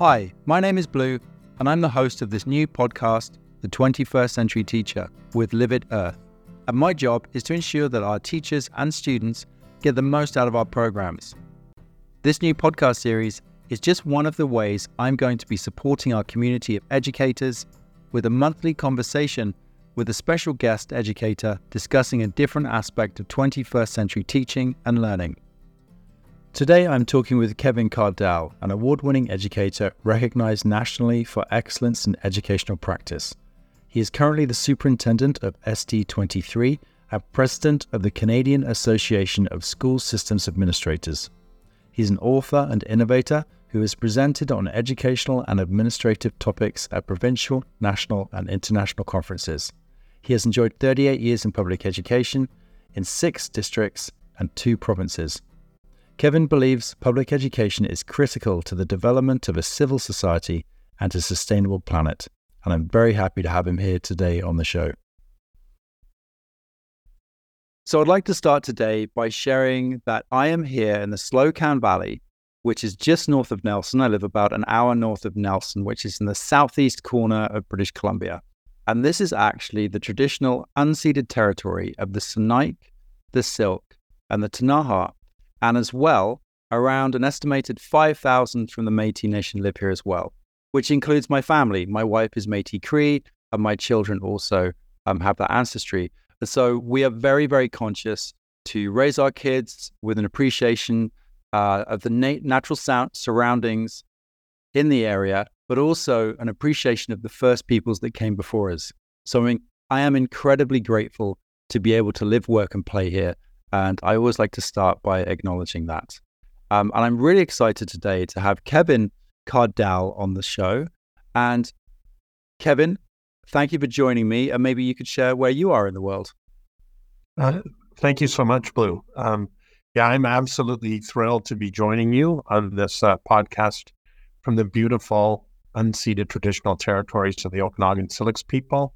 Hi, my name is Blue, and I'm the host of this new podcast, The 21st Century Teacher, with Livid Earth. And my job is to ensure that our teachers and students get the most out of our programs. This new podcast series is just one of the ways I'm going to be supporting our community of educators with a monthly conversation with a special guest educator discussing a different aspect of 21st century teaching and learning. Today I'm talking with Kevin Kaardal, an award winning educator recognized nationally for excellence in educational practice. He is currently the superintendent of SD23 and president of the Canadian Association of School Systems Administrators. He's an author and innovator who has presented on educational and administrative topics at provincial, national, and international conferences. He has enjoyed 38 years in public education in six districts and two provinces. Kevin believes public education is critical to the development of a civil society and a sustainable planet, and I'm very happy to have him here today on the show. So, I'd like to start today by sharing that I am here in the Slocan Valley, which is just north of Nelson. I live about an hour north of Nelson, which is in the southeast corner of British Columbia. And this is actually the traditional unceded territory of the Sinixt, the Syilx, and the Ktunaxa and as well, around an estimated 5,000 from the Métis Nation live here as well, which includes my family. My wife is Métis Cree, and my children also um, have that ancestry. So we are very, very conscious to raise our kids with an appreciation uh, of the nat- natural sound- surroundings in the area, but also an appreciation of the first peoples that came before us. So I, mean, I am incredibly grateful to be able to live, work, and play here and I always like to start by acknowledging that. Um, and I'm really excited today to have Kevin Kaardal on the show. And Kevin, thank you for joining me. And maybe you could share where you are in the world. Uh, thank you so much, Blue. Um, yeah, I'm absolutely thrilled to be joining you on this uh, podcast from the beautiful unceded traditional territories of the Okanagan Syilx people.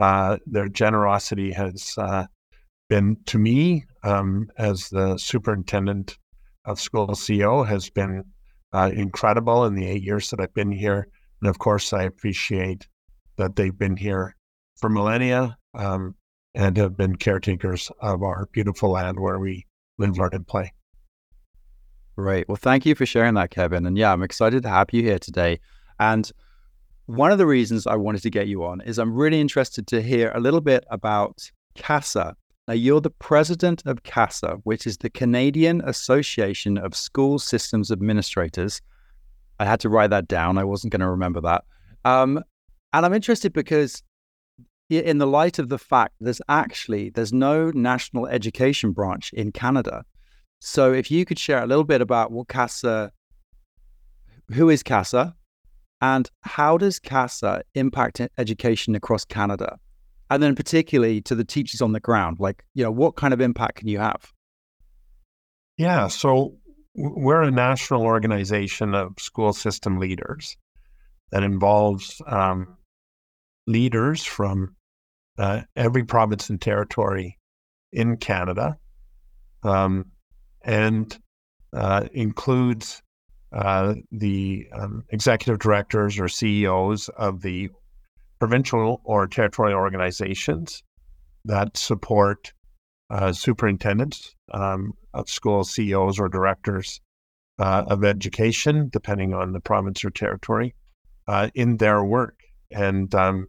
Uh, their generosity has uh, been to me um, as the superintendent of school CO has been uh, incredible in the eight years that I've been here. And of course, I appreciate that they've been here for millennia um, and have been caretakers of our beautiful land where we live, learn, and play. Great. Well, thank you for sharing that, Kevin. And yeah, I'm excited to have you here today. And one of the reasons I wanted to get you on is I'm really interested to hear a little bit about CASA, now, you're the president of CASA, which is the Canadian Association of School Systems Administrators. I had to write that down. I wasn't going to remember that. Um, and I'm interested because in the light of the fact there's actually there's no national education branch in Canada. So if you could share a little bit about what CASA, who is CASA, and how does CASA impact education across Canada? And then particularly to the teachers on the ground like you know what kind of impact can you have? Yeah so we're a national organization of school system leaders that involves um, leaders from uh, every province and territory in canada um, and uh, includes uh, the um, executive directors or ceos of the provincial or territorial organizations that support uh, superintendents um, of school CEOs or directors uh, of education, depending on the province or territory, uh, in their work. And um,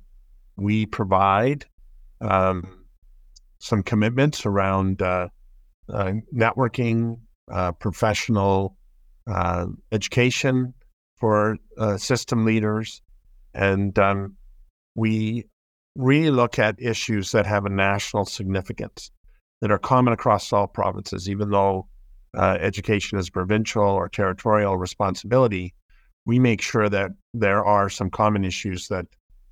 we provide um, some commitments around uh, uh, networking, uh, professional education for system leaders, and um, we really look at issues that have a national significance that are common across all provinces, even though uh, education is provincial or territorial responsibility. We make sure that there are some common issues that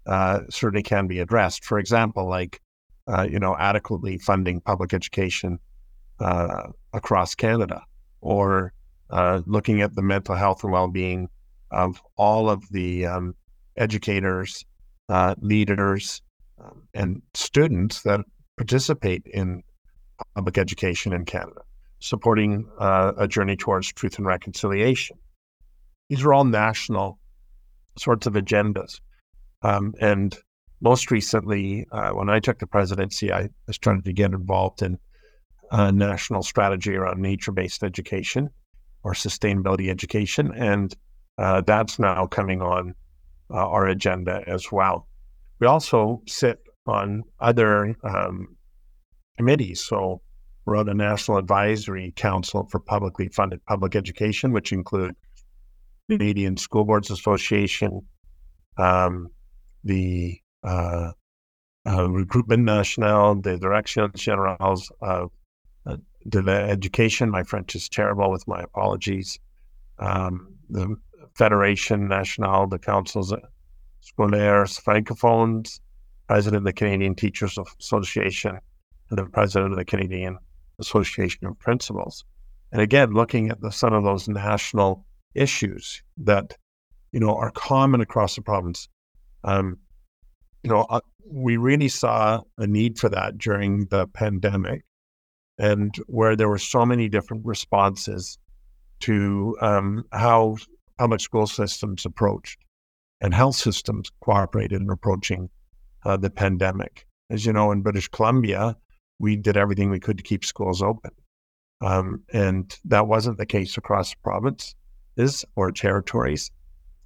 uh, certainly can be addressed. For example, like uh, you know, adequately funding public education uh, across Canada, or uh, looking at the mental health and well-being of all of the um, educators uh, leaders um, and students that participate in public education in Canada, supporting uh, a journey towards truth and reconciliation. These are all national sorts of agendas. Um, and most recently, uh, when I took the presidency, I started to get involved in a national strategy around nature based education or sustainability education. And uh, that's now coming on uh, our agenda as well. We also sit on other um, committees. So we're on the National Advisory Council for Publicly Funded Public Education, which include the Canadian School Boards Association, um, the uh, uh, Regroupement National, the Direction Generals of uh, de l'Education. My French is terrible, with my apologies. Um, the Federation Nationale de Councils Scolaires Francophones, president of the Canadian Teachers Association, and the president of the Canadian Association of Principals. And again, looking at the, some of those national issues that you know are common across the province. Um, you know, uh, we really saw a need for that during the pandemic, and where there were so many different responses to um, how public school systems approached and health systems cooperated in approaching uh, the pandemic. As you know, in British Columbia, we did everything we could to keep schools open. Um, and that wasn't the case across the province or territories.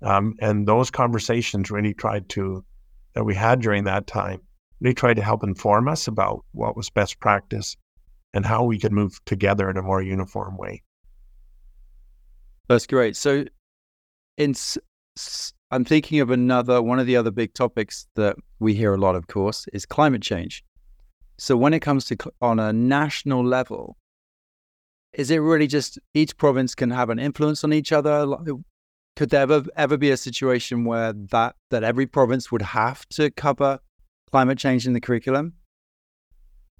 Um, and those conversations really tried to, that we had during that time, really tried to help inform us about what was best practice and how we could move together in a more uniform way. That's great. So, in, I'm thinking of another one of the other big topics that we hear a lot, of course, is climate change. So, when it comes to on a national level, is it really just each province can have an influence on each other? Could there ever ever be a situation where that that every province would have to cover climate change in the curriculum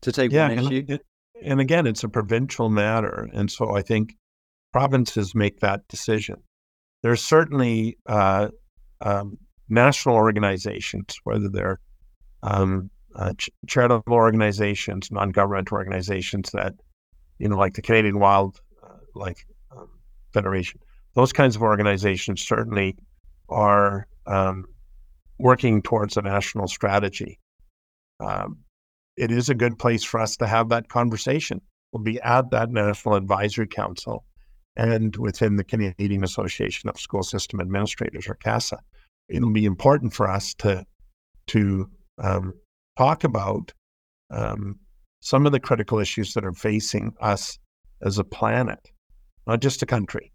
to take yeah, one issue? And, and again, it's a provincial matter, and so I think provinces make that decision. There's certainly uh, um, national organizations, whether they're um, uh, ch- charitable organizations, non-government organizations that you know, like the Canadian Wild uh, Life um, Federation. Those kinds of organizations certainly are um, working towards a national strategy. Um, it is a good place for us to have that conversation. We'll be at that National Advisory Council and within the Canadian Association of School System Administrators, or CASA. It'll be important for us to to um, talk about um, some of the critical issues that are facing us as a planet, not just a country.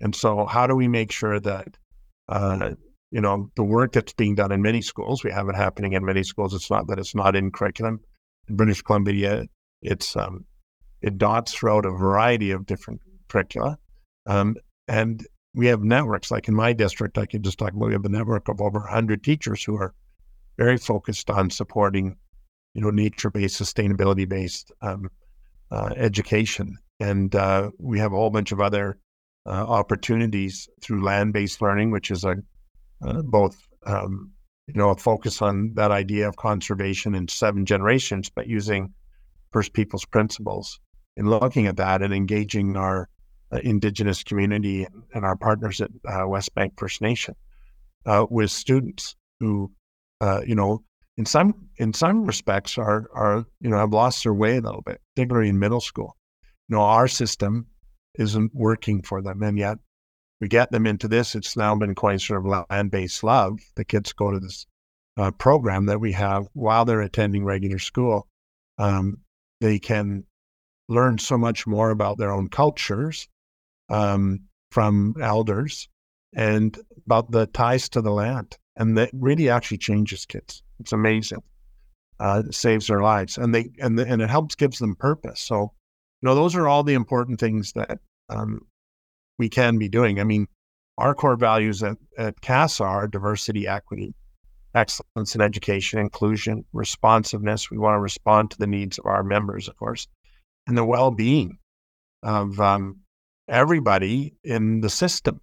And so, how do we make sure that, uh, you know, the work that's being done in many schools, we have it happening in many schools. It's not that it's not in curriculum. In British Columbia, it's um, it dots throughout a variety of different curricula, um, and we have networks. Like in my district, I can just talk about we have a network of over 100 teachers who are very focused on supporting you know, nature-based, sustainability-based um, uh, education, and uh, we have a whole bunch of other uh, opportunities through land-based learning, which is a uh, both um, you know a focus on that idea of conservation in seven generations, but using First Peoples principles in looking at that and engaging our uh, Indigenous community and, our partners at uh, Westbank First Nation with students who you know in some in some respects are are you know have lost their way a little bit, particularly in middle school. You know, our system isn't working for them, and yet we get them into this. It's now been quite sort of land based love. The kids go to this uh, program that we have while they're attending regular school. Um, they can learn so much more about their own cultures um, from elders and about the ties to the land, and that really actually changes kids. It's amazing. Uh, it saves their lives, and they and the, and it helps gives them purpose. So, you know, those are all the important things that um, we can be doing. I mean, our core values at, at CASA are diversity, equity, excellence in education, inclusion, responsiveness. We want to respond to the needs of our members, of course, and the well-being of um, everybody in the system.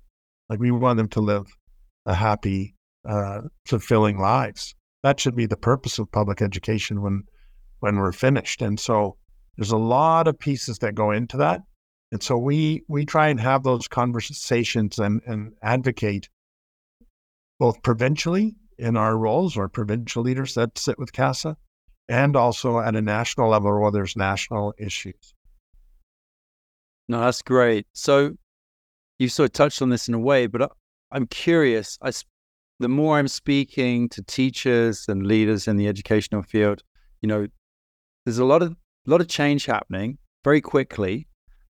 Like we want them to live a happy, uh, fulfilling lives that should be the purpose of public education when when we're finished. And so there's a lot of pieces that go into that. And so we we try and have those conversations and, and advocate both provincially in our roles or provincial leaders that sit with CASA, and also at a national level where there's national issues. No, that's great. So you sort of touched on this in a way, but I'm curious. I, the more I'm speaking to teachers and leaders in the educational field, you know, there's a lot of a lot of change happening very quickly,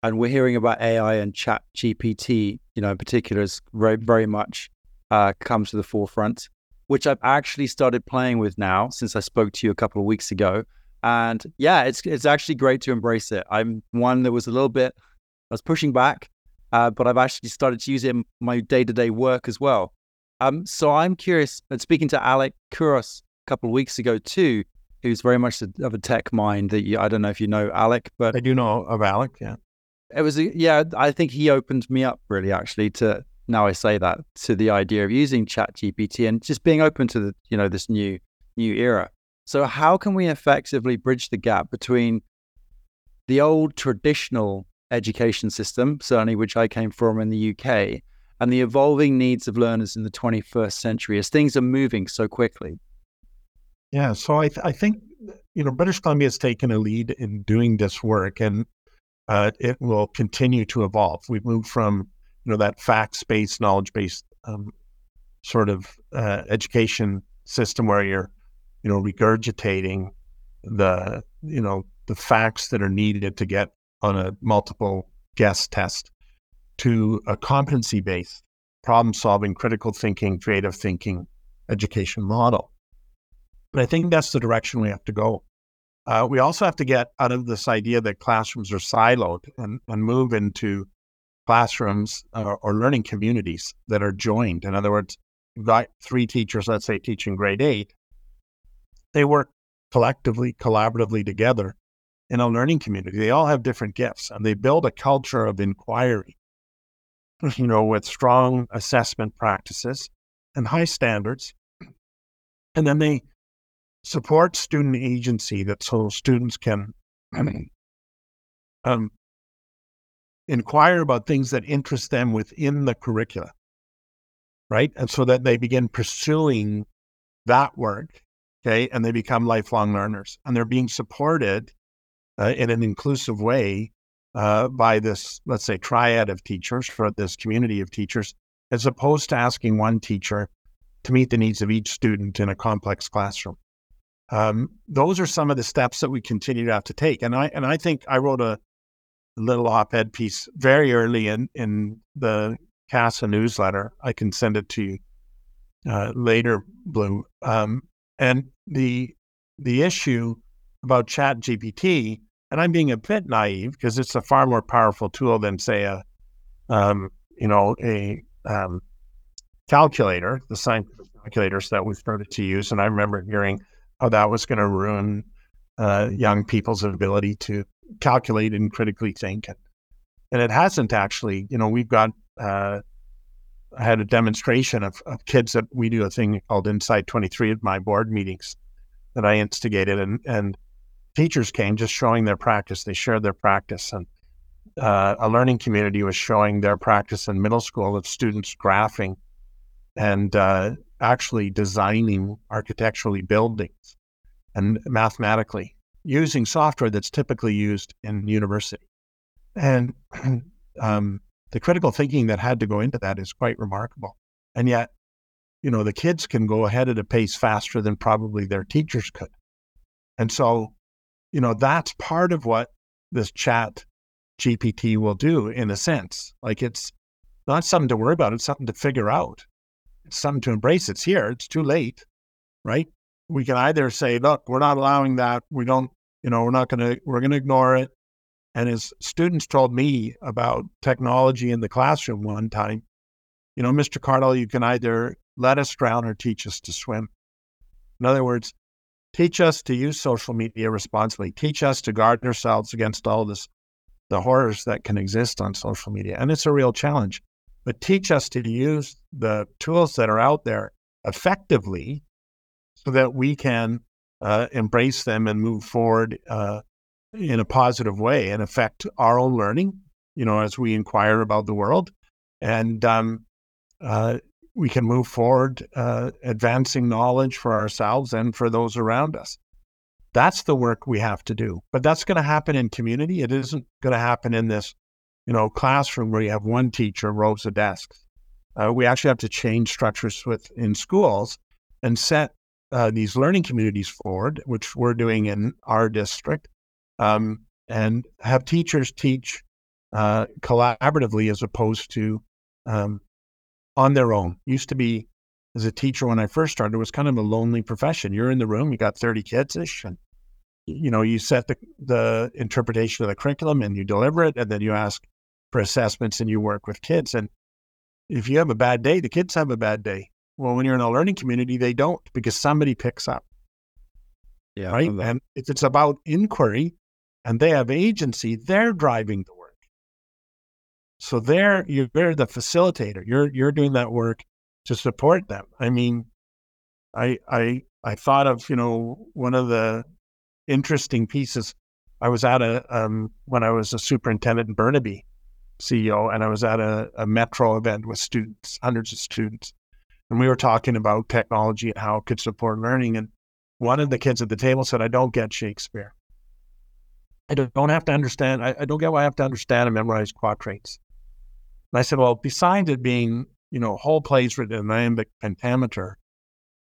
and we're hearing about AI and Chat GPT, you know, in particular, is very very much uh, comes to the forefront, which I've actually started playing with now since I spoke to you a couple of weeks ago. And yeah, it's it's actually great to embrace it. I'm one that was a little bit, I was pushing back, uh, but I've actually started to use it in my day to day work as well. Um, so I'm curious, and speaking to Alec Couros a couple of weeks ago too, who's very much of a tech mind that you, I don't know if you know Alec, but I do know of Alec. Yeah, it was a, yeah. I think he opened me up really actually to now I say that to the idea of using Chat GPT and just being open to the you know this new new era. So how can we effectively bridge the gap between the old traditional education system, certainly which I came from in the UK, and the evolving needs of learners in the 21st century as things are moving so quickly? Yeah, so I, th- I think you know British Columbia has taken a lead in doing this work, and uh, it will continue to evolve. We've moved from you know that facts-based, knowledge-based um, sort of uh, education system where you're you know regurgitating the you know the facts that are needed to get on a multiple guess test to a competency based problem solving, critical thinking, creative thinking education model. But I think that's the direction we have to go. Uh, we also have to get out of this idea that classrooms are siloed and, and move into classrooms uh, or learning communities that are joined. In other words, you've got three teachers, let's say teaching grade eight, they work collectively, collaboratively together in a learning community. They all have different gifts and they build a culture of inquiry, you know, with strong assessment practices and high standards. And then they support student agency that so students can um, inquire about things that interest them within the curricula, right? And so that they begin pursuing that work, okay, and they become lifelong learners and they're being supported uh, in an inclusive way uh, by this, let's say, triad of teachers for this community of teachers, as opposed to asking one teacher to meet the needs of each student in a complex classroom. Um, those are some of the steps that we continue to have to take. And I and I think I wrote a little op-ed piece very early in in the CASA newsletter. I can send it to you uh, later, Blue. Um, and the the issue about Chat GPT and I'm being a bit naive because it's a far more powerful tool than, say, a um, you know a um, calculator, the scientific calculators that we started to use. And I remember hearing how that was going to ruin uh, young people's ability to calculate and critically think. And, and it hasn't actually. You know, we've got. Uh, I had a demonstration of, of kids that we do a thing called Inside 23 at my board meetings that I instigated, and and teachers came just showing their practice. They shared their practice. And uh, a learning community was showing their practice in middle school of students graphing and uh, actually designing architecturally buildings and mathematically using software that's typically used in university. And um, the critical thinking that had to go into that is quite remarkable. And yet, you know, the kids can go ahead at a pace faster than probably their teachers could. And so you know, that's part of what this chat GPT will do in a sense. Like it's not something to worry about, it's something to figure out. It's something to embrace. It's here, it's too late, right? We can either say, look, we're not allowing that. We don't, you know, we're not going to, we're to ignore it. And as students told me about technology in the classroom one time, you know, Mr. Kaardal, you can either let us drown or teach us to swim. In other words, Teach us to use social media responsibly. Teach us to guard ourselves against all this, the horrors that can exist on social media. And it's a real challenge. But teach us to use the tools that are out there effectively so that we can uh, embrace them and move forward uh, in a positive way and affect our own learning, you know, as we inquire about the world. And, um, uh, we can move forward, uh, advancing knowledge for ourselves and for those around us. That's the work we have to do. But that's going to happen in community. It isn't going to happen in this, you know, classroom where you have one teacher, rows of desks. Uh, we actually have to change structures within schools and set uh, these learning communities forward, which we're doing in our district, um, and have teachers teach uh, collaboratively as opposed to um, on their own. Used to be as a teacher when I first started, it was kind of a lonely profession. You're in the room, you got 30 kids ish, and you know, you set the, the interpretation of the curriculum and you deliver it, and then you ask for assessments and you work with kids. And if you have a bad day, the kids have a bad day. Well, when you're in a learning community, they don't because somebody picks up. Yeah. Right. And if it's about inquiry and they have agency, they're driving the. So they're you're the facilitator. You're you're doing that work to support them. I mean, I I I thought of, you know, one of the interesting pieces. I was at a um, when I was a superintendent in Burnaby, CEO, and I was at a, a metro event with students, hundreds of students, and we were talking about technology and how it could support learning. And one of the kids at the table said, "I don't get Shakespeare. I don't have to understand. I, I don't get why I have to understand and memorize quatrains." And I said, "Well, besides it being you know whole plays written in iambic pentameter,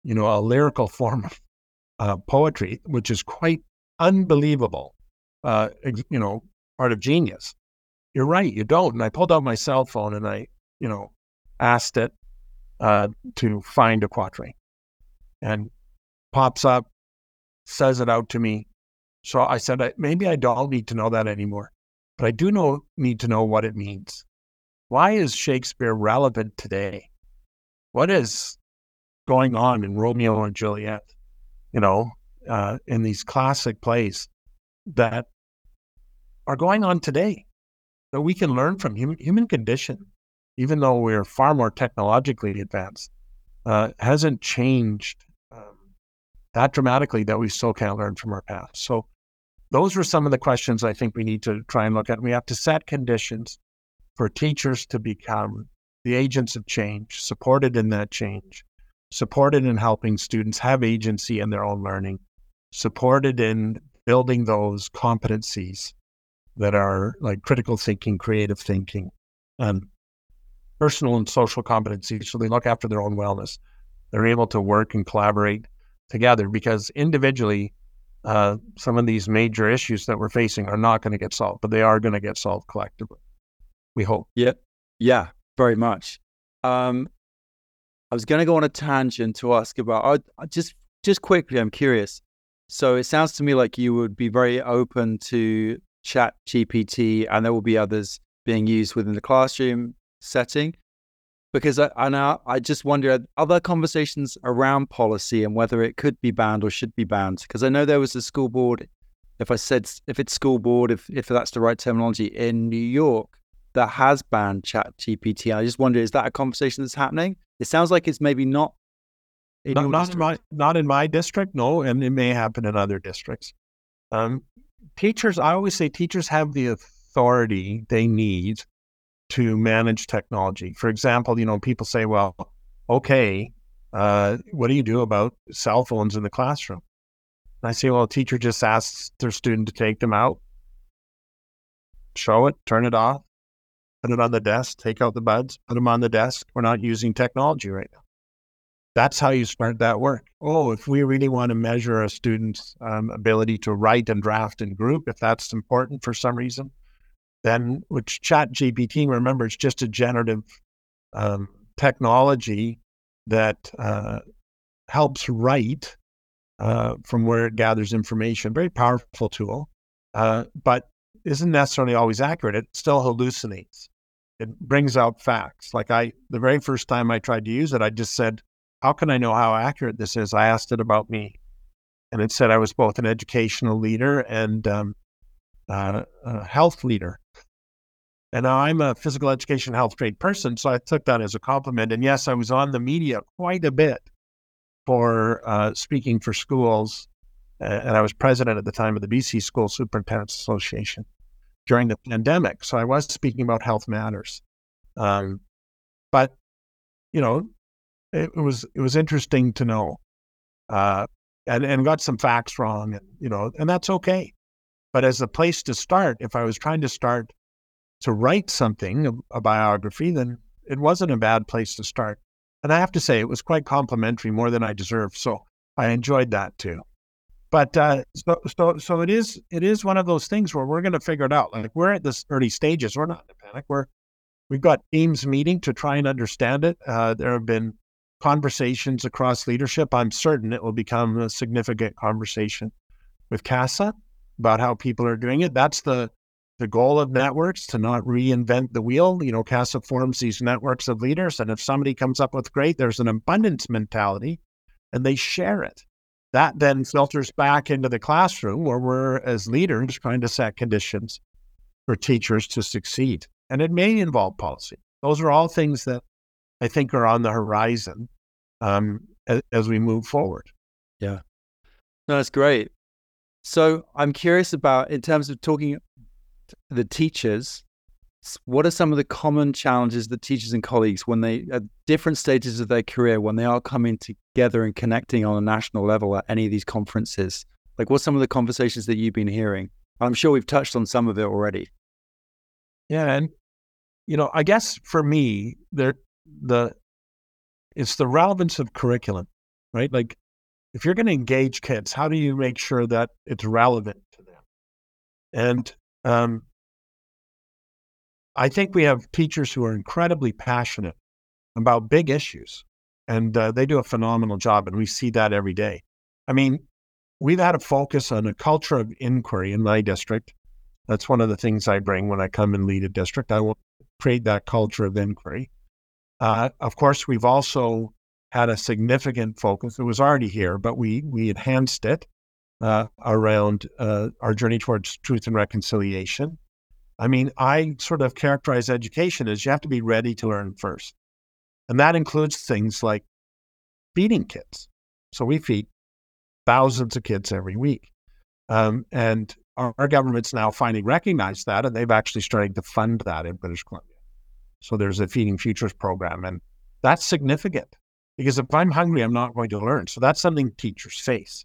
you know, a lyrical form of uh, poetry, which is quite unbelievable, uh, you know, part of genius. You're right, you don't. And I pulled out my cell phone and I, you know, asked it uh, to find a quatrain and pops up, says it out to me. So I said, maybe I don't need to know that anymore, but I do know need to know what it means. Why is Shakespeare relevant today? What is going on in Romeo and Juliet? You know, uh, in these classic plays that are going on today that we can learn from human, human condition, even though we're far more technologically advanced, uh, hasn't changed um, that dramatically that we still can't learn from our past. So those were some of the questions I think we need to try and look at. We have to set conditions for teachers to become the agents of change, supported in that change, supported in helping students have agency in their own learning, supported in building those competencies that are like critical thinking, creative thinking, and personal and social competencies. So they look after their own wellness. They're able to work and collaborate together because individually, uh, some of these major issues that we're facing are not going to get solved, but they are going to get solved collectively. We hope. Yeah. Yeah, very much. Um, I was going to go on a tangent to ask about, I, just just quickly, I'm curious. So it sounds to me like you would be very open to Chat GPT, and there will be others being used within the classroom setting. Because I, I I just wonder other conversations around policy and whether it could be banned or should be banned. Because I know there was a school board, if I said if it's school board, if if that's the right terminology in New York, that has banned Chat GPT. I just wonder, is that a conversation that's happening? It sounds like it's maybe not in not, not in my not in my district, no, and it may happen in other districts. Um, teachers, I always say teachers have the authority they need to manage technology. For example, you know, people say, "Well, okay, uh, what do you do about cell phones in the classroom?" And I say, "Well, a teacher just asks their student to take them out, show it, turn it off, put it on the desk, take out the buds, put them on the desk. We're not using technology right now." That's how you start that work. Oh, if we really want to measure a student's um, ability to write and draft in group, if that's important for some reason, then which Chat GPT, remember, it's just a generative um, technology that uh, helps write uh, from where it gathers information. Very powerful tool, uh, but isn't necessarily always accurate. It still hallucinates. It brings out facts. Like I, the very first time I tried to use it, I just said, how can I know how accurate this is? I asked it about me. And it said I was both an educational leader and um, uh, a health leader. And I'm a physical education health trained person. So I took that as a compliment. And yes, I was on the media quite a bit for uh, speaking for schools. and I was president at the time of the BC School Superintendents Association during the pandemic. So I was speaking about health matters. Um, but, you know, it was it was interesting to know, uh, and and got some facts wrong, and you know, and that's okay. But as a place to start, if I was trying to start to write something, a, a biography, then it wasn't a bad place to start. And I have to say, it was quite complimentary, more than I deserved. So I enjoyed that too. But uh, so, so, so it is. It is one of those things where we're going to figure it out. Like we're at this early stages. We're not in a panic. We're we've got teams meeting to try and understand it. Uh, there have been conversations across leadership. I'm certain it will become a significant conversation with CASA about how people are doing it. That's the the goal of networks to not reinvent the wheel. You know, CASA forms these networks of leaders, and if somebody comes up with great, there's an abundance mentality, and they share it. That then filters back into the classroom where we're as leaders trying to set conditions for teachers to succeed. And it may involve policy. Those are all things that I think are on the horizon um, as, as we move forward. Yeah. No, that's great. So I'm curious about, in terms of talking the teachers, what are some of the common challenges that teachers and colleagues, when they at different stages of their career, when they are coming together and connecting on a national level at any of these conferences, like what's some of the conversations that you've been hearing? I'm sure we've touched on some of it already. Yeah, and you know, I guess for me, there the it's the relevance of curriculum, right? Like if you're going to engage kids, how do you make sure that it's relevant to them? And um, I think we have teachers who are incredibly passionate about big issues, and uh, they do a phenomenal job, and we see that every day. I mean, we've had a focus on a culture of inquiry in my district. That's one of the things I bring when I come and lead a district. I will create that culture of inquiry. Uh, of course, we've also had a significant focus. It was already here, but we we enhanced it uh, around uh, our journey towards truth and reconciliation. I mean, I sort of characterize education as you have to be ready to learn first. And that includes things like feeding kids. So we feed thousands of kids every week. Um, and our, our, government's now finally recognized that, and they've actually started to fund that in British Columbia. So there's a Feeding Futures program, and that's significant because if I'm hungry, I'm not going to learn. So that's something teachers face.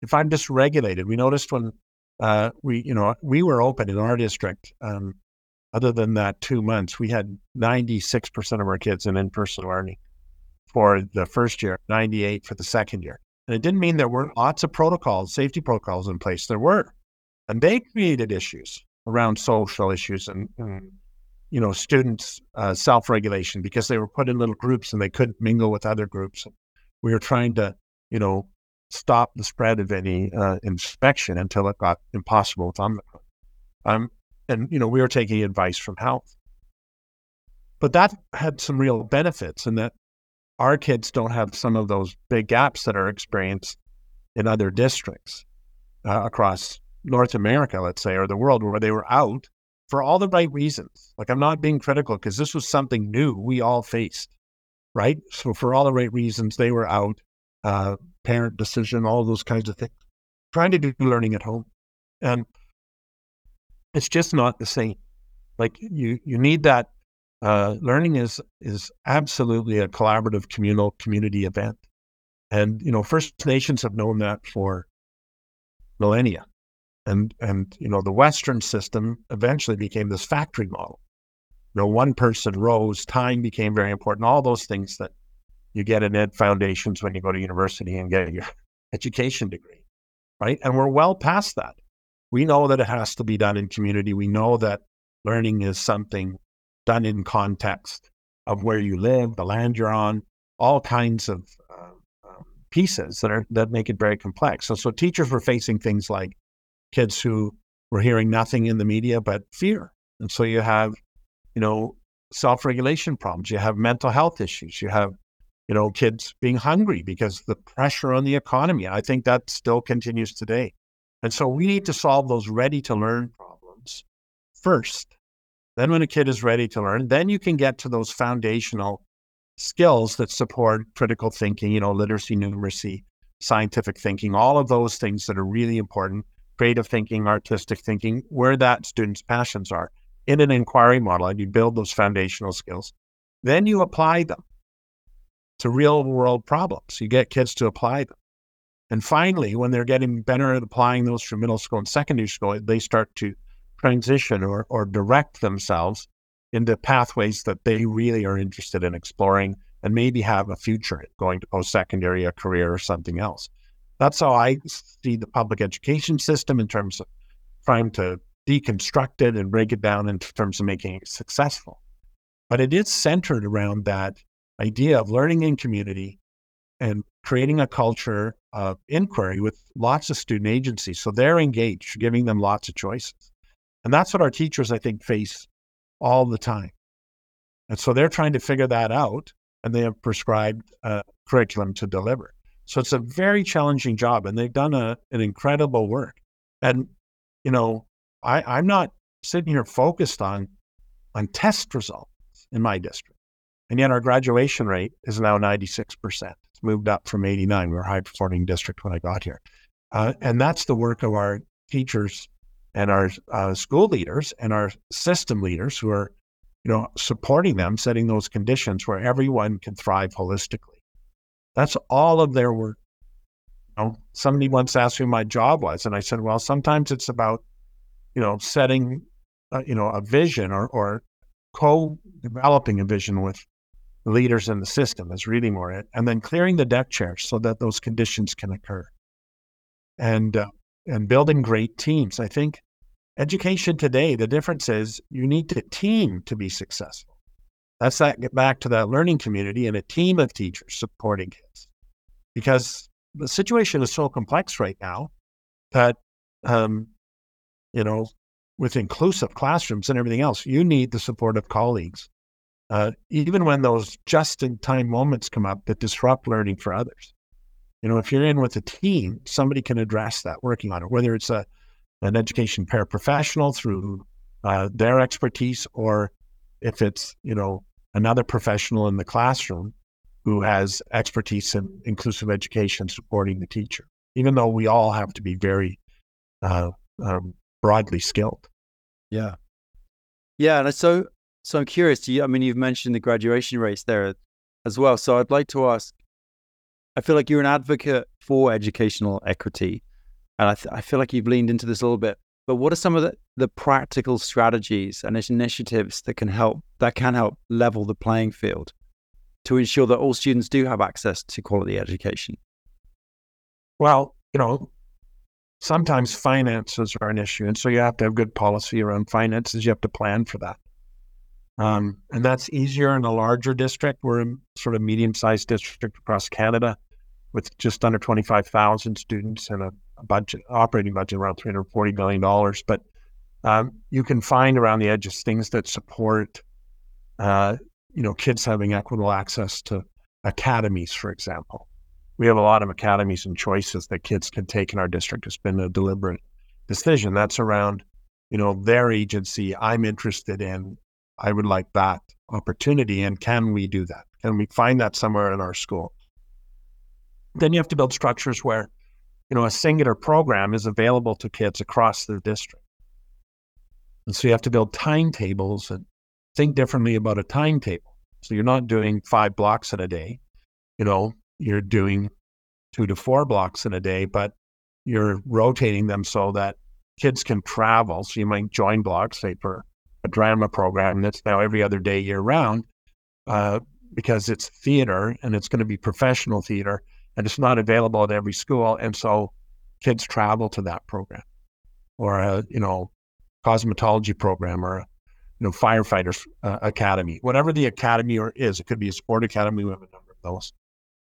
If I'm dysregulated, we noticed when uh, we, you know, we were open in our district. Um, other than that, two months, we had 96% of our kids in in-person learning for the first year, 98 for the second year. And it didn't mean there weren't lots of protocols, safety protocols in place. There were, and they created issues around social issues and, and you know, students' uh, self-regulation because they were put in little groups and they couldn't mingle with other groups. We were trying to, you know, stop the spread of any uh, infection until it got impossible with Omicron. Um, and, you know, we were taking advice from health. But that had some real benefits in that our kids don't have some of those big gaps that are experienced in other districts uh, across North America, let's say, or the world where they were out for all the right reasons. Like, I'm not being critical because this was something new we all faced, right? So, for all the right reasons, they were out uh, parent decision, all those kinds of things. Trying to do learning at home, and it's just not the same. Like you, you need that. Uh, learning is is absolutely a collaborative communal community event, and you know First Nations have known that for millennia, and and you know the Western system eventually became this factory model. You know, one person rose, time became very important. All those things that you get an ed foundations when you go to university and get your education degree, right? And we're well past that. We know that it has to be done in community. We know that learning is something done in context of where you live, the land you're on, all kinds of uh, um, pieces that are that make it very complex. So, so teachers were facing things like kids who were hearing nothing in the media but fear, and so you have, you know, self-regulation problems. You have mental health issues. You have you know, kids being hungry because the pressure on the economy. I think that still continues today. And so we need to solve those ready to learn problems first. Then, when a kid is ready to learn, then you can get to those foundational skills that support critical thinking, you know, literacy, numeracy, scientific thinking, all of those things that are really important, creative thinking, artistic thinking, where that student's passions are in an inquiry model. And you build those foundational skills. Then you apply them to real world problems. You get kids to apply them. And finally, when they're getting better at applying those from middle school and secondary school, they start to transition or, or direct themselves into pathways that they really are interested in exploring and maybe have a future going to post secondary, a career, or something else. That's how I see the public education system in terms of trying to deconstruct it and break it down in terms of making it successful. But it is centered around that idea of learning in community and creating a culture of inquiry with lots of student agency. So they're engaged, giving them lots of choices. And that's what our teachers, I think, face all the time. And so they're trying to figure that out and they have prescribed curriculum to deliver. So it's a very challenging job and they've done a, an incredible work. And, you know, I, I'm not sitting here focused on, on test results in my district. And yet our graduation rate is now 96%. It's moved up from 89. We were a high performing district when I got here. Uh, and that's the work of our teachers and our uh, school leaders and our system leaders who are, you know, supporting them, setting those conditions where everyone can thrive holistically. That's all of their work. You know, somebody once asked me my job was, and I said, well, sometimes it's about, you know, setting, uh, you know, a vision or, or co-developing a vision with leaders in the system is really more it, and then clearing the deck chairs so that those conditions can occur, and uh, and building great teams. I think education today, the difference is you need to team to be successful. That's that get back to that learning community and a team of teachers supporting kids, because the situation is so complex right now that um, you know with inclusive classrooms and everything else, you need the support of colleagues uh, even when those just in time moments come up that disrupt learning for others. You know, if you're in with a team, somebody can address that working on it, whether it's a an education paraprofessional through uh, their expertise, or if it's you know another professional in the classroom who has expertise in inclusive education supporting the teacher. Even though we all have to be very uh, um, broadly skilled. Yeah, yeah, and so so I'm curious. You, I mean, you've mentioned the graduation rates there as well. So I'd like to ask. I feel like you're an advocate for educational equity, and I, th- I feel like you've leaned into this a little bit. But what are some of the, the practical strategies and initiatives that can help that can help level the playing field to ensure that all students do have access to quality education? Well, you know, sometimes finances are an issue, and so you have to have good policy around finances. You have to plan for that. Um, and that's easier in a larger district. We're a sort of medium sized district across Canada with just under 25,000 students and a, a, budget, operating budget around $340 million. But um, you can find around the edges things that support, uh, you know, kids having equitable access to academies, for example. We have a lot of academies and choices that kids can take in our district. It's been a deliberate decision. That's around, you know, their agency. I'm interested in I would like that opportunity. And can we do that? Can we find that somewhere in our school? Then you have to build structures where, you know, a singular program is available to kids across the district. And so you have to build timetables and think differently about a timetable. So you're not doing five blocks in a day, you know, you're doing two to four blocks in a day, but you're rotating them so that kids can travel. So you might join blocks, say for a drama program that's now every other day year round uh, because it's theater and it's going to be professional theater and it's not available at every school. And so kids travel to that program or a, you know, cosmetology program or a, you know, firefighters uh, academy, whatever the academy or is, it could be a sport academy. We have a number of those.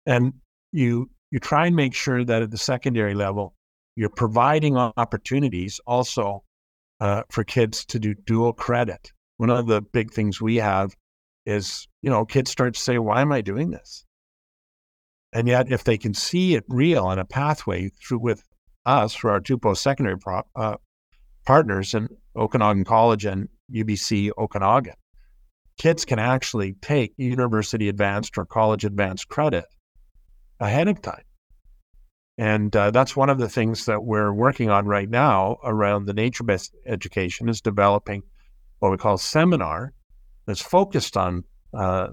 And you, you try and make sure that at the secondary level, you're providing opportunities also uh, for kids to do dual credit. One of the big things we have is, you know, kids start to say, why am I doing this? And yet, if they can see it real on a pathway through with us for our two post secondary uh, partners in Okanagan College and UBC Okanagan, kids can actually take university advanced or college advanced credit ahead of time. And uh, that's one of the things that we're working on right now around the nature based education is developing what we call seminar that's focused on uh,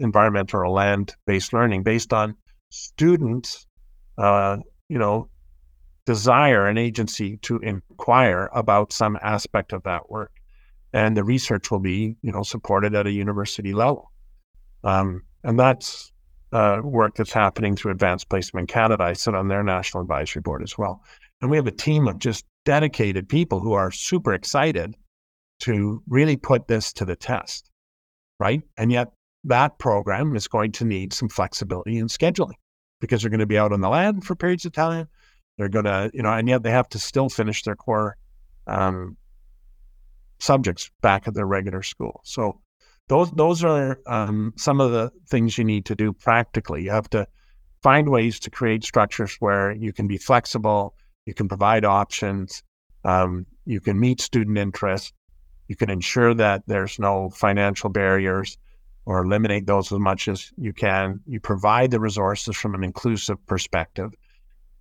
environmental or land-based learning based on students, uh, you know, desire and agency to inquire about some aspect of that work, and the research will be, you know, supported at a university level. Um, and that's uh, work that's happening through Advanced Placement Canada. I sit on their national advisory board as well. And we have a team of just dedicated people who are super excited to really put this to the test, right? And yet that program is going to need some flexibility in scheduling because they're going to be out on the land for periods of time. They're going to, you know, and yet they have to still finish their core um, subjects back at their regular school. So those those are um, some of the things you need to do practically. You have to find ways to create structures where you can be flexible, you can provide options, um, you can meet student interest, you can ensure that there's no financial barriers or eliminate those as much as you can. You provide the resources from an inclusive perspective.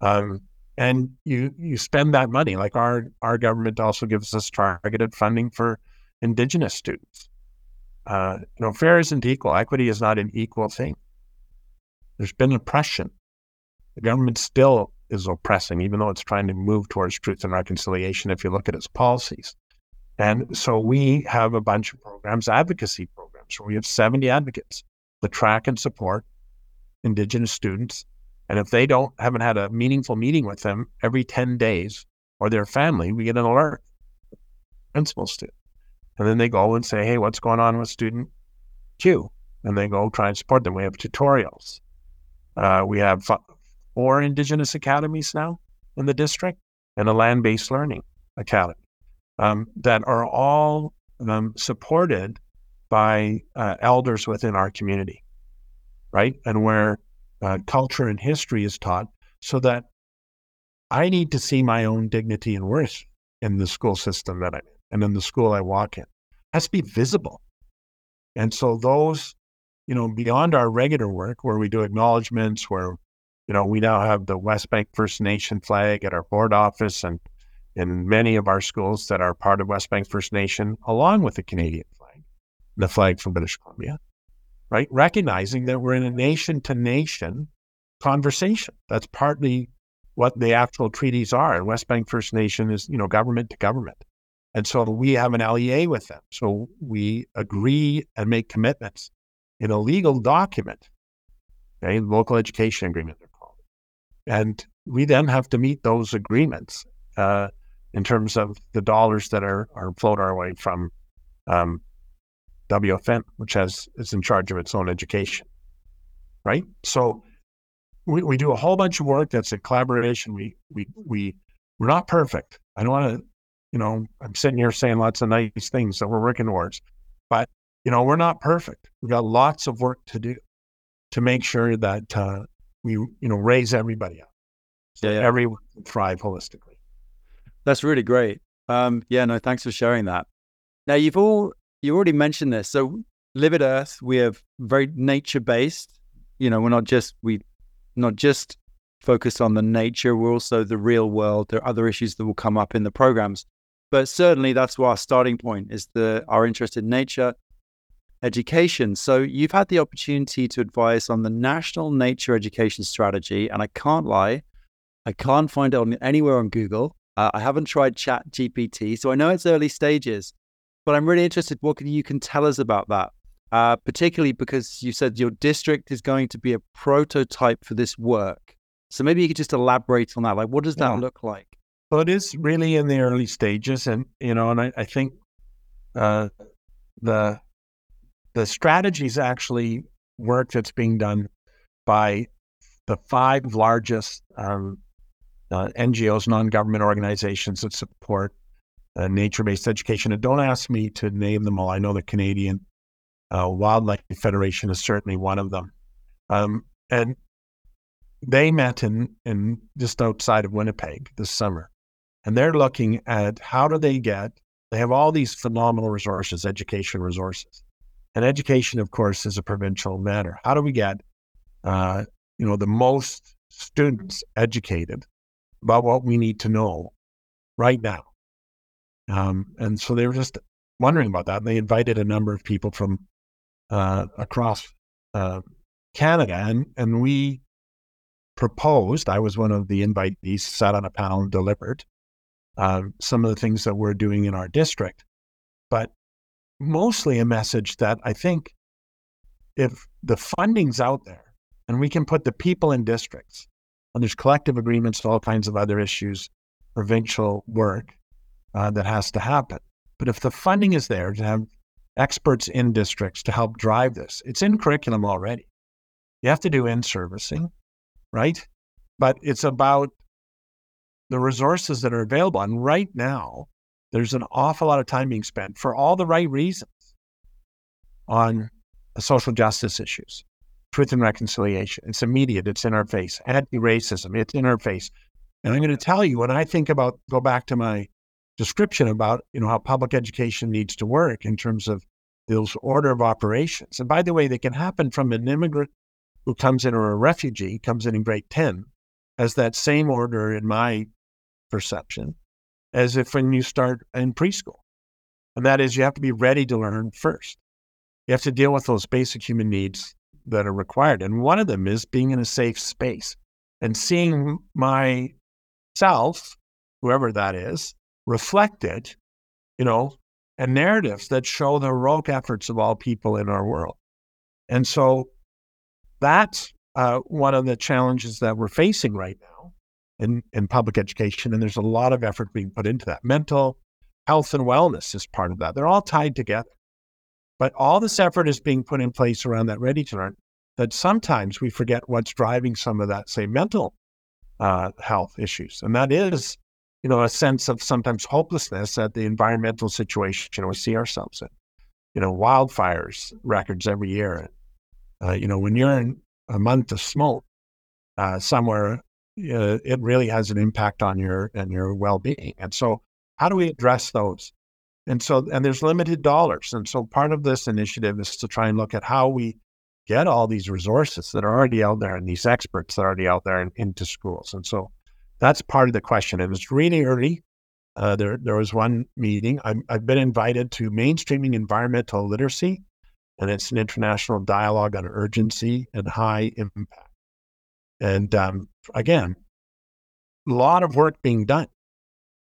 Um, and you you spend that money. Like our our government also gives us targeted funding for Indigenous students uh, you know, fair isn't equal. Equity is not an equal thing. There's been oppression. The government still is oppressing, even though it's trying to move towards truth and reconciliation if you look at its policies. And so we have a bunch of programs, advocacy programs, where we have 70 advocates that track and support Indigenous students. And if they don't haven't had a meaningful meeting with them every 10 days or their family, we get an alert. Principals do. And then they go and say, hey, what's going on with student Q? And they go try and support them. We have tutorials. Uh, we have four Indigenous academies now in the district and a land based learning academy um, that are all um, supported by uh, elders within our community, right? And where uh, culture and history is taught so that I need to see my own dignity and worth in the school system that I'm in and in the school I walk in. It has to be visible. And so those, you know, beyond our regular work where we do acknowledgments, where, you know, we now have the Westbank First Nation flag at our board office and in many of our schools that are part of Westbank First Nation, along with the Canadian flag, the flag from British Columbia, right? Recognizing that we're in a nation to nation conversation. That's partly what the actual treaties are. And Westbank First Nation is, you know, government to government. And so we have an LEA with them. So we agree and make commitments in a legal document, okay, local education agreement, they're called. And we then have to meet those agreements uh, in terms of the dollars that are, are flowed our way from um, WFN, which has is in charge of its own education, right? So we, we do a whole bunch of work that's a collaboration. We we we we're not perfect. I don't want to you know, I'm sitting here saying lots of nice things that we're working towards, but you know, we're not perfect. We've got lots of work to do to make sure that uh, we, you know, raise everybody up, so yeah, yeah. everyone can thrive holistically. That's really great. Um, yeah, no, thanks for sharing that. Now you've all you already mentioned this. So Live at Earth, we have very nature based. You know, we're not just we not just focused on the nature. We're also the real world. There are other issues that will come up in the programs. But certainly that's our starting point is the our interest in nature education. So you've had the opportunity to advise on the National Nature Education Strategy, and I can't lie, I can't find it on anywhere on Google. Uh, I haven't tried Chat GPT, so I know it's early stages, but I'm really interested what you can tell us about that. Uh, particularly because you said your district is going to be a prototype for this work. So maybe you could just elaborate on that. Like, what does that yeah. look like? Well, it is really in the early stages, and you know, and I, I think uh, the the strategies actually work that's being done by the five largest um, uh, NGOs, non-government organizations that support uh, nature-based education. And don't ask me to name them all. I know the Canadian uh, Wildlife Federation is certainly one of them, um, and they met in in just outside of Winnipeg this summer, and they're looking at how do they get, they have all these phenomenal resources, education resources. And education, of course, is a provincial matter. How do we get, uh, you know, the most students educated about what we need to know right now? Um, and so they were just wondering about that. And they invited a number of people from uh, across uh, Canada, and and we proposed. I was one of the invitees, sat on a panel and delivered um, some of the things that we're doing in our district, but mostly a message that I think if the funding's out there and we can put the people in districts and there's collective agreements all kinds of other issues, provincial work uh, that has to happen. But if the funding is there to have experts in districts to help drive this, it's in curriculum already. You have to do in servicing, right? But it's about the resources that are available. And right now, there's an awful lot of time being spent for all the right reasons on social justice issues, truth and reconciliation. It's immediate, it's in our face. Anti racism, it's in our face. And I'm going to tell you, when I think about, go back to my description about, you know, how public education needs to work in terms of those order of operations. And by the way, they can happen from an immigrant who comes in or a refugee comes in in grade 10 as that same order in my perception as if when you start in preschool. And that is you have to be ready to learn first. You have to deal with those basic human needs that are required. And one of them is being in a safe space and seeing myself, whoever that is, reflected, you know, and narratives that show the heroic efforts of all people in our world. And so that's uh, one of the challenges that we're facing right now in, in public education. And there's a lot of effort being put into that. Mental health and wellness is part of that. They're all tied together. But all this effort is being put in place around that ready to learn that sometimes we forget what's driving some of that, say, mental uh, health issues. And that is, you know, a sense of sometimes hopelessness at the environmental situation we see ourselves in. You know, wildfires records every year. Uh, you know, when you're in a month of smoke uh, somewhere, uh, it really has an impact on your and your well-being. And so, how do we address those? And so, and there's limited dollars. And so, part of this initiative is to try and look at how we get all these resources that are already out there and these experts that are already out there in, into schools. And so, that's part of the question. And it's really early. Uh, there, there was one meeting. i I've been invited to mainstreaming environmental literacy and it's an international dialogue on urgency and high impact. And um, again, a lot of work being done,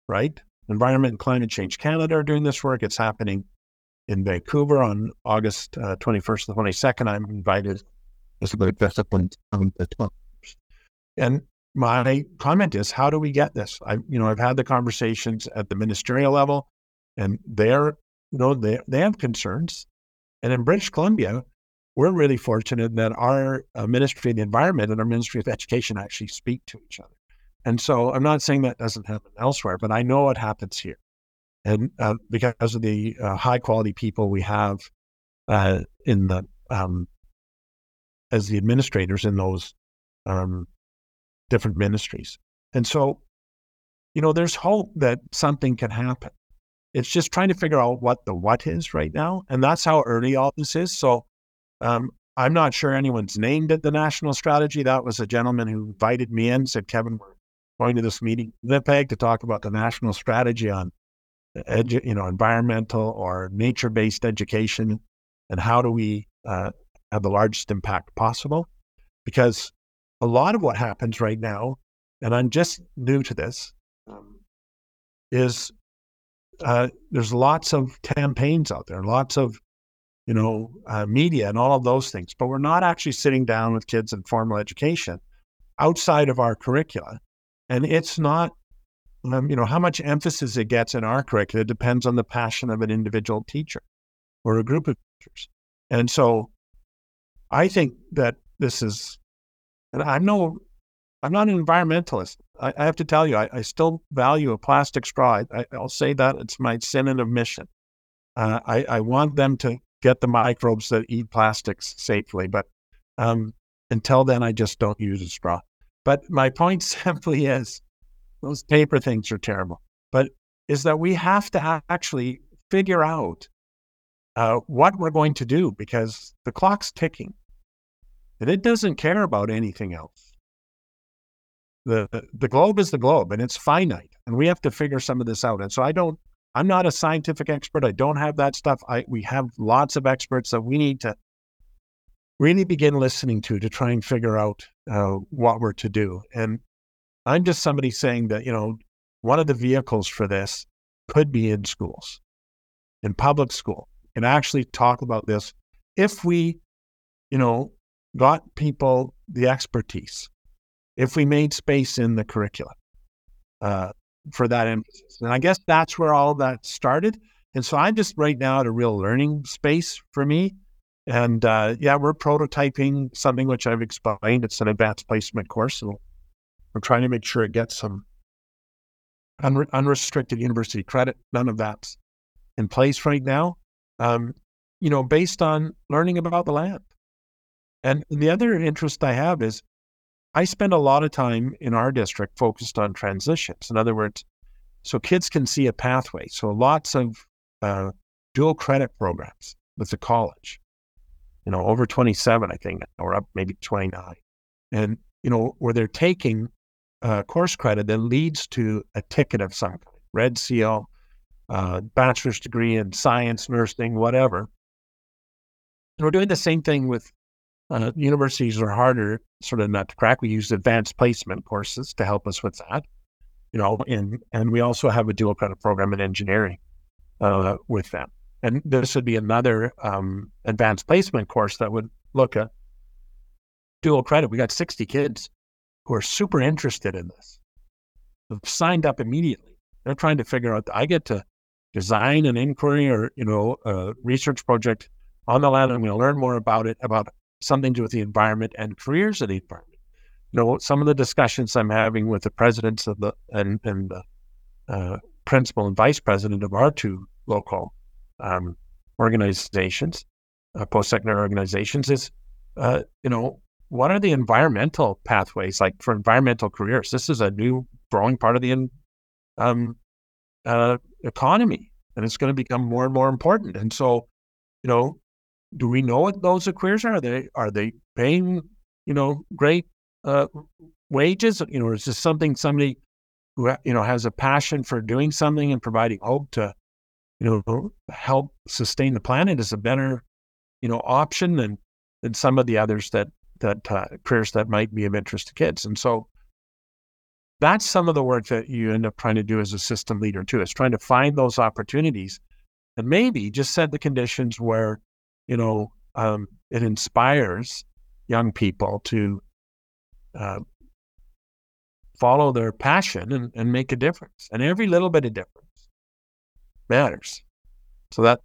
right? Environment and Climate Change Canada are doing this work. It's happening in Vancouver on August uh, 21st and 22nd. I'm invited as the discipline on the 12th. And my comment is, how do we get this? I, you know, I've had the conversations at the ministerial level, and they're, you know, they they have concerns. And in British Columbia, we're really fortunate that our uh, Ministry of the Environment and our Ministry of Education actually speak to each other. And so I'm not saying that doesn't happen elsewhere, but I know it happens here. And uh, because of the uh, high quality people we have uh, in the, um, as the administrators in those um, different ministries. And so, you know, there's hope that something can happen. It's just trying to figure out what the what is right now. And that's how early all this is. So um, I'm not sure anyone's named it the national strategy. That was a gentleman who invited me in, said, Kevin, we're going to this meeting in Winnipeg to talk about the national strategy on edu- you know, environmental or nature-based education and how do we uh, have the largest impact possible. Because a lot of what happens right now, and I'm just new to this, um, is uh, there's lots of campaigns out there, lots of you know uh, media and all of those things, but we're not actually sitting down with kids in formal education outside of our curricula, and it's not. Um, you know how much emphasis it gets in our curricula depends on the passion of an individual teacher or a group of teachers, and so I think that this is, and I'm no, I'm not an environmentalist. I, I have to tell you, I, I, still value a plastic straw. I, will say that it's my sin and omission. Uh, I, I, want them to get the microbes that eat plastics safely, but um, until then, I just don't use a straw. But my point simply is, those paper things are terrible. But is that we have to actually figure out uh, what we're going to do because the clock's ticking, and it doesn't care about anything else the the globe is the globe and it's finite and we have to figure some of this out and so i don't i'm not a scientific expert. I don't have that stuff. I we have lots of experts that we need to really begin listening to to try and figure out uh, what we're to do. And I'm just somebody saying that, you know, one of the vehicles for this could be in schools, in public school, and actually talk about this. If we, you know, got people the expertise, if we made space in the curriculum uh, for that emphasis. And I guess that's where all that started. And so I'm just right now at a real learning space for me. And uh, yeah, we're prototyping something which I've explained. It's an advanced placement course. And we're trying to make sure it gets some unre- unrestricted university credit. None of that's in place right now. Um, you know, based on learning about the land. And the other interest I have is I spend a lot of time in our district focused on transitions. In other words, so kids can see a pathway. So lots of uh, dual credit programs with the college. You know, over 27, I think, or up maybe 29. And, you know, where they're taking uh, course credit that leads to a ticket of some kind, Red Seal, uh, bachelor's degree in science, nursing, whatever. And we're doing the same thing with uh, universities are harder, sort of not to crack. We use advanced placement courses to help us with that, you know, and and we also have a dual credit program in engineering uh, with them. And this would be another um, advanced placement course that would look at dual credit. We got 60 kids who are super interested in this, have signed up immediately. They're trying to figure out, I get to design an inquiry or, you know, a research project on the land. I'm going to learn more about it, about something to do with the environment and careers of the environment. You know, some of the discussions I'm having with the presidents of the and, and the uh, principal and vice president of our two local um, organizations, uh, post-secondary organizations, is uh, you know what are the environmental pathways like for environmental careers? This is a new growing part of the um, uh, economy, and it's going to become more and more important. And so, you know, do we know what those careers are? Are they are they paying you know great uh, wages? You know, is this something somebody who you know has a passion for doing something and providing hope to you know help sustain the planet is a better you know option than than some of the others that that uh, careers that might be of interest to kids. And so that's some of the work that you end up trying to do as a system leader too, is trying to find those opportunities and maybe just set the conditions where, you know, um, it inspires young people to uh, follow their passion and, and make a difference. And every little bit of difference matters. So that,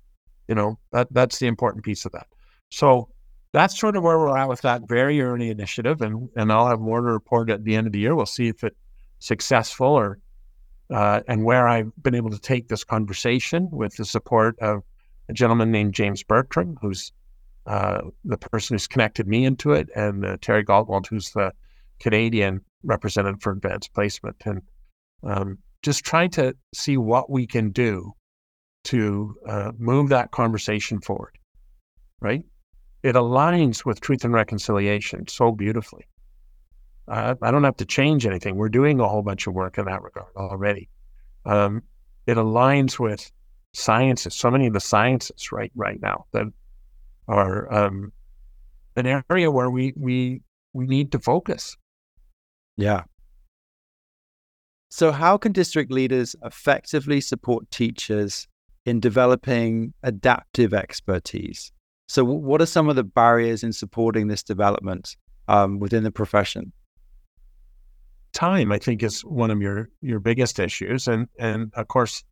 you know, that that's the important piece of that. So that's sort of where we're at with that very early initiative, and and I'll have more to report at the end of the year. We'll see if it's successful or uh, and where I've been able to take this conversation with the support of a gentleman named James Bertram, who's uh, the person who's connected me into it, and uh, Terry Galtwald, who's the Canadian representative for advanced placement, and um, just trying to see what we can do to uh, move that conversation forward, right? it aligns with truth and reconciliation so beautifully. Uh, I don't have to change anything. We're doing a whole bunch of work in that regard already. Um, it aligns with sciences, so many of the sciences right right now that are um, an area where we we we need to focus. Yeah. So, how can district leaders effectively support teachers in developing adaptive expertise? So, what are some of the barriers in supporting this development um, within the profession? Time, I think, is one of your your biggest issues, and and of course,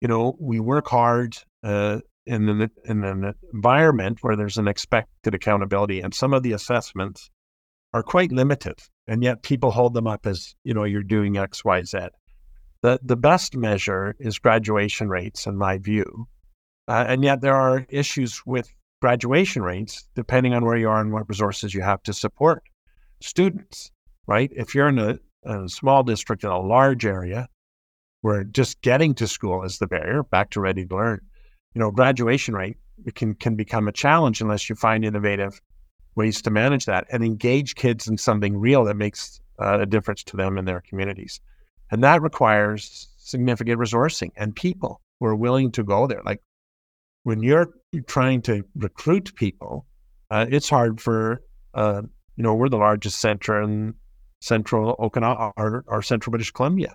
you know, we work hard uh, in an in an environment where there's an expected accountability, and some of the assessments are quite limited, and yet people hold them up as you know you're doing X, Y, Z. The the best measure is graduation rates, in my view, uh, and yet there are issues with graduation rates depending on where you are and what resources you have to support students, right? If you're in a, a small district in a large area where just getting to school is the barrier, back to ready to learn, you know, graduation rate can, can become a challenge unless you find innovative ways to manage that and engage kids in something real that makes uh, a difference to them and their communities. And that requires significant resourcing and people who are willing to go there. Like when you're trying to recruit people uh, it's hard for uh, you know we're the largest center in central Okanagan or, or central British Columbia,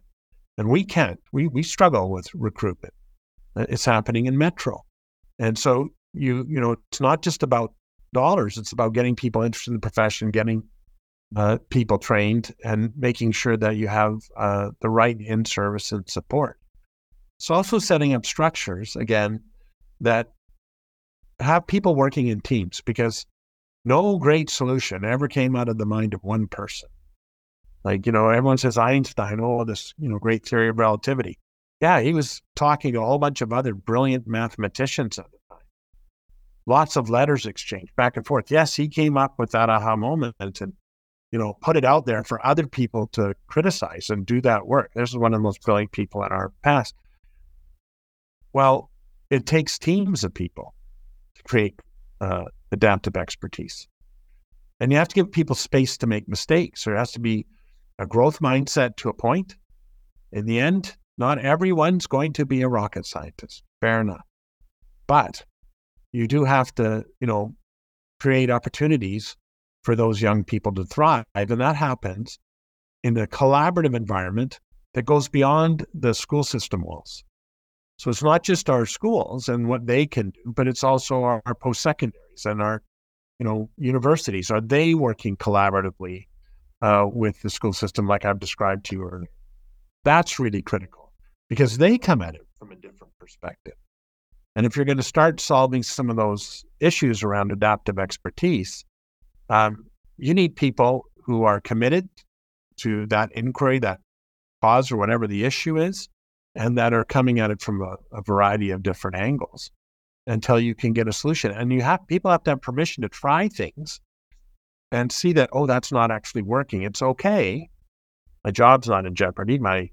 and we can't. We we struggle with recruitment. Uh, it's happening in Metro, and so you you know it's not just about dollars. It's about getting people interested in the profession, getting uh, people trained, and making sure that you have uh, the right in service and support. It's also setting up structures again that have people working in teams because no great solution ever came out of the mind of one person. Like, you know, everyone says Einstein, oh, this, you know, great theory of relativity. Yeah, he was talking to a whole bunch of other brilliant mathematicians at the time. Lots of letters exchanged back and forth. Yes, he came up with that aha moment and, you know, put it out there for other people to criticize and do that work. This is one of the most brilliant people in our past. Well, it takes teams of people to create uh, adaptive expertise. And you have to give people space to make mistakes. There has to be a growth mindset to a point. In the end, not everyone's going to be a rocket scientist. Fair enough. But you do have to, you know, create opportunities for those young people to thrive. And that happens in a collaborative environment that goes beyond the school system walls. So it's not just our schools and what they can do, but it's also our, our post secondaries and our, you know, universities. Are they working collaboratively uh, with the school system like I've described to you earlier? That's really critical because they come at it from a different perspective. And if you're going to start solving some of those issues around adaptive expertise, um, you need people who are committed to that inquiry, that cause, or whatever the issue is, and that are coming at it from a, a, variety of different angles until you can get a solution. And you have people have to have permission to try things and see that, oh, that's not actually working. It's okay. My job's not in jeopardy. My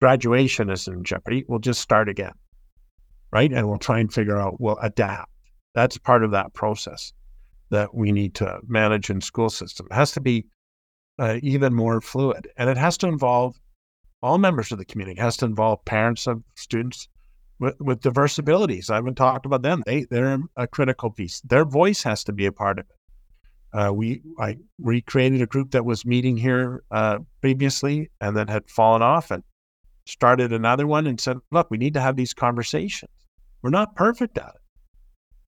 graduation is in jeopardy. We'll just start again. Right. And we'll try and figure out, we'll adapt. That's part of that process that we need to manage in school system. It has to be uh, even more fluid and it has to involve all members of the community. It has to involve parents of students with, with diverse abilities. I haven't talked about them. They they're a critical piece. Their voice has to be a part of it. Uh, we I recreated a group that was meeting here uh, previously and then had fallen off and started another one and said, "Look, we need to have these conversations. We're not perfect at it.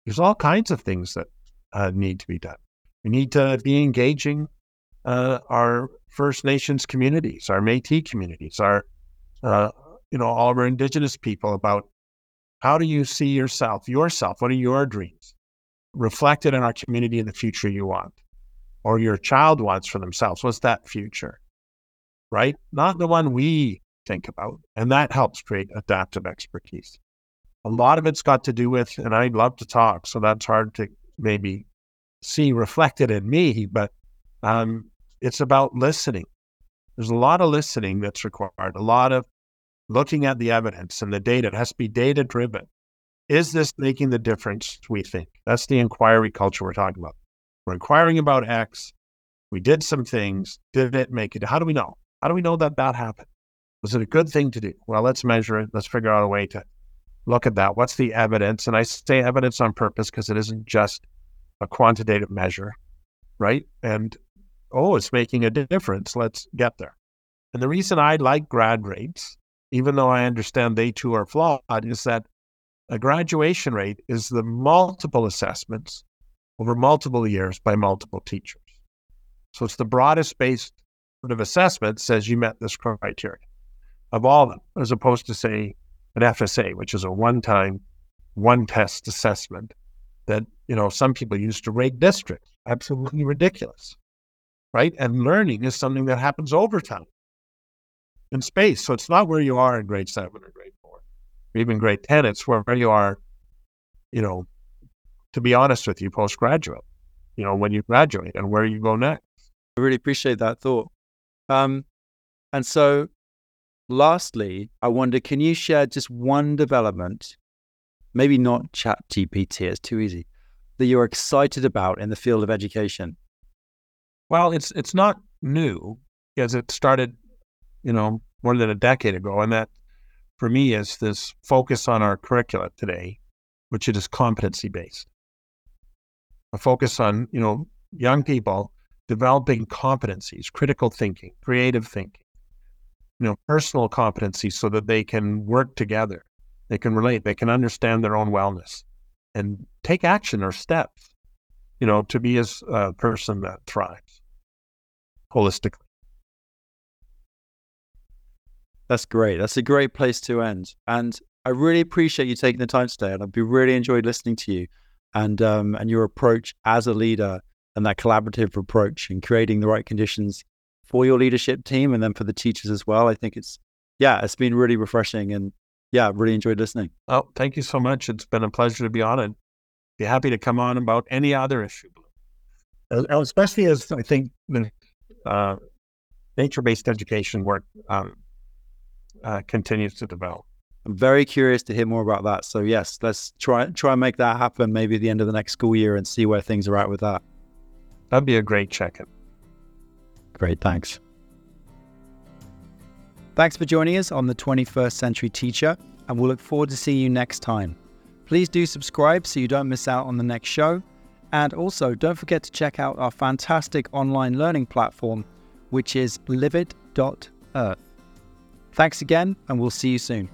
There's all kinds of things that uh, need to be done. We need to be engaging uh, our First Nations communities, our Métis communities, our uh, you know all of our Indigenous people about how do you see yourself, yourself? What are your dreams reflected in our community in the future you want, or your child wants for themselves? What's that future? Right, not the one we think about, and that helps create adaptive expertise. A lot of it's got to do with, and I'd love to talk, so that's hard to maybe see reflected in me, but um, it's about listening. There's a lot of listening that's required, a lot of looking at the evidence and the data. It has to be data driven. Is this making the difference we think? That's the inquiry culture we're talking about. We're inquiring about X. We did some things. Did it make it? How do we know? How do we know that that happened? Was it a good thing to do? Well, let's measure it. Let's figure out a way to look at that. What's the evidence? And I say evidence on purpose because it isn't just a quantitative measure, right? And oh, it's making a difference. Let's get there. And the reason I like grad rates, even though I understand they too are flawed, is that a graduation rate is the multiple assessments over multiple years by multiple teachers. So it's the broadest based sort of assessment says you met this criteria of all of them, as opposed to say an FSA, which is a one time, one test assessment that, you know, some people use to rate districts. Absolutely ridiculous right? And learning is something that happens over time in space. So it's not where you are in grade seven or grade even grade 10. It's where you are, you know, to be honest with you, postgraduate, you know, when you graduate and where you go next. I really appreciate that thought. Um, and so, lastly, I wonder can you share just one development, maybe not Chat GPT, it's too easy, that you're excited about in the field of education well, it's it's not new because it started, you know, more than a decade ago, and that for me is this focus on our curricula today, which it is competency based. a focus on, you know, young people developing competencies, critical thinking, creative thinking, you know, personal competencies so that they can work together, they can relate, they can understand their own wellness and take action or steps, you know, to be a person that thrives holistically. That's great. That's a great place to end. And I really appreciate you taking the time today. And I've been really enjoyed listening to you and um, and your approach as a leader and that collaborative approach and creating the right conditions for your leadership team and then for the teachers as well. I think it's yeah, it's been really refreshing and yeah, really enjoyed listening. Oh, thank you so much. It's been a pleasure to be on it. Be happy to come on about any other issue, especially as I think the uh, nature-based education work um, uh, continues to develop. I'm very curious to hear more about that. So yes, let's try try and make that happen maybe at the end of the next school year and see where things are at with that. That'd be a great check-in. Great, thanks. Thanks for joining us on the 21st Century Teacher, and we'll look forward to seeing you next time. Please do subscribe so you don't miss out on the next show. And also, don't forget to check out our fantastic online learning platform, which is livid.earth. Thanks again, and we'll see you soon.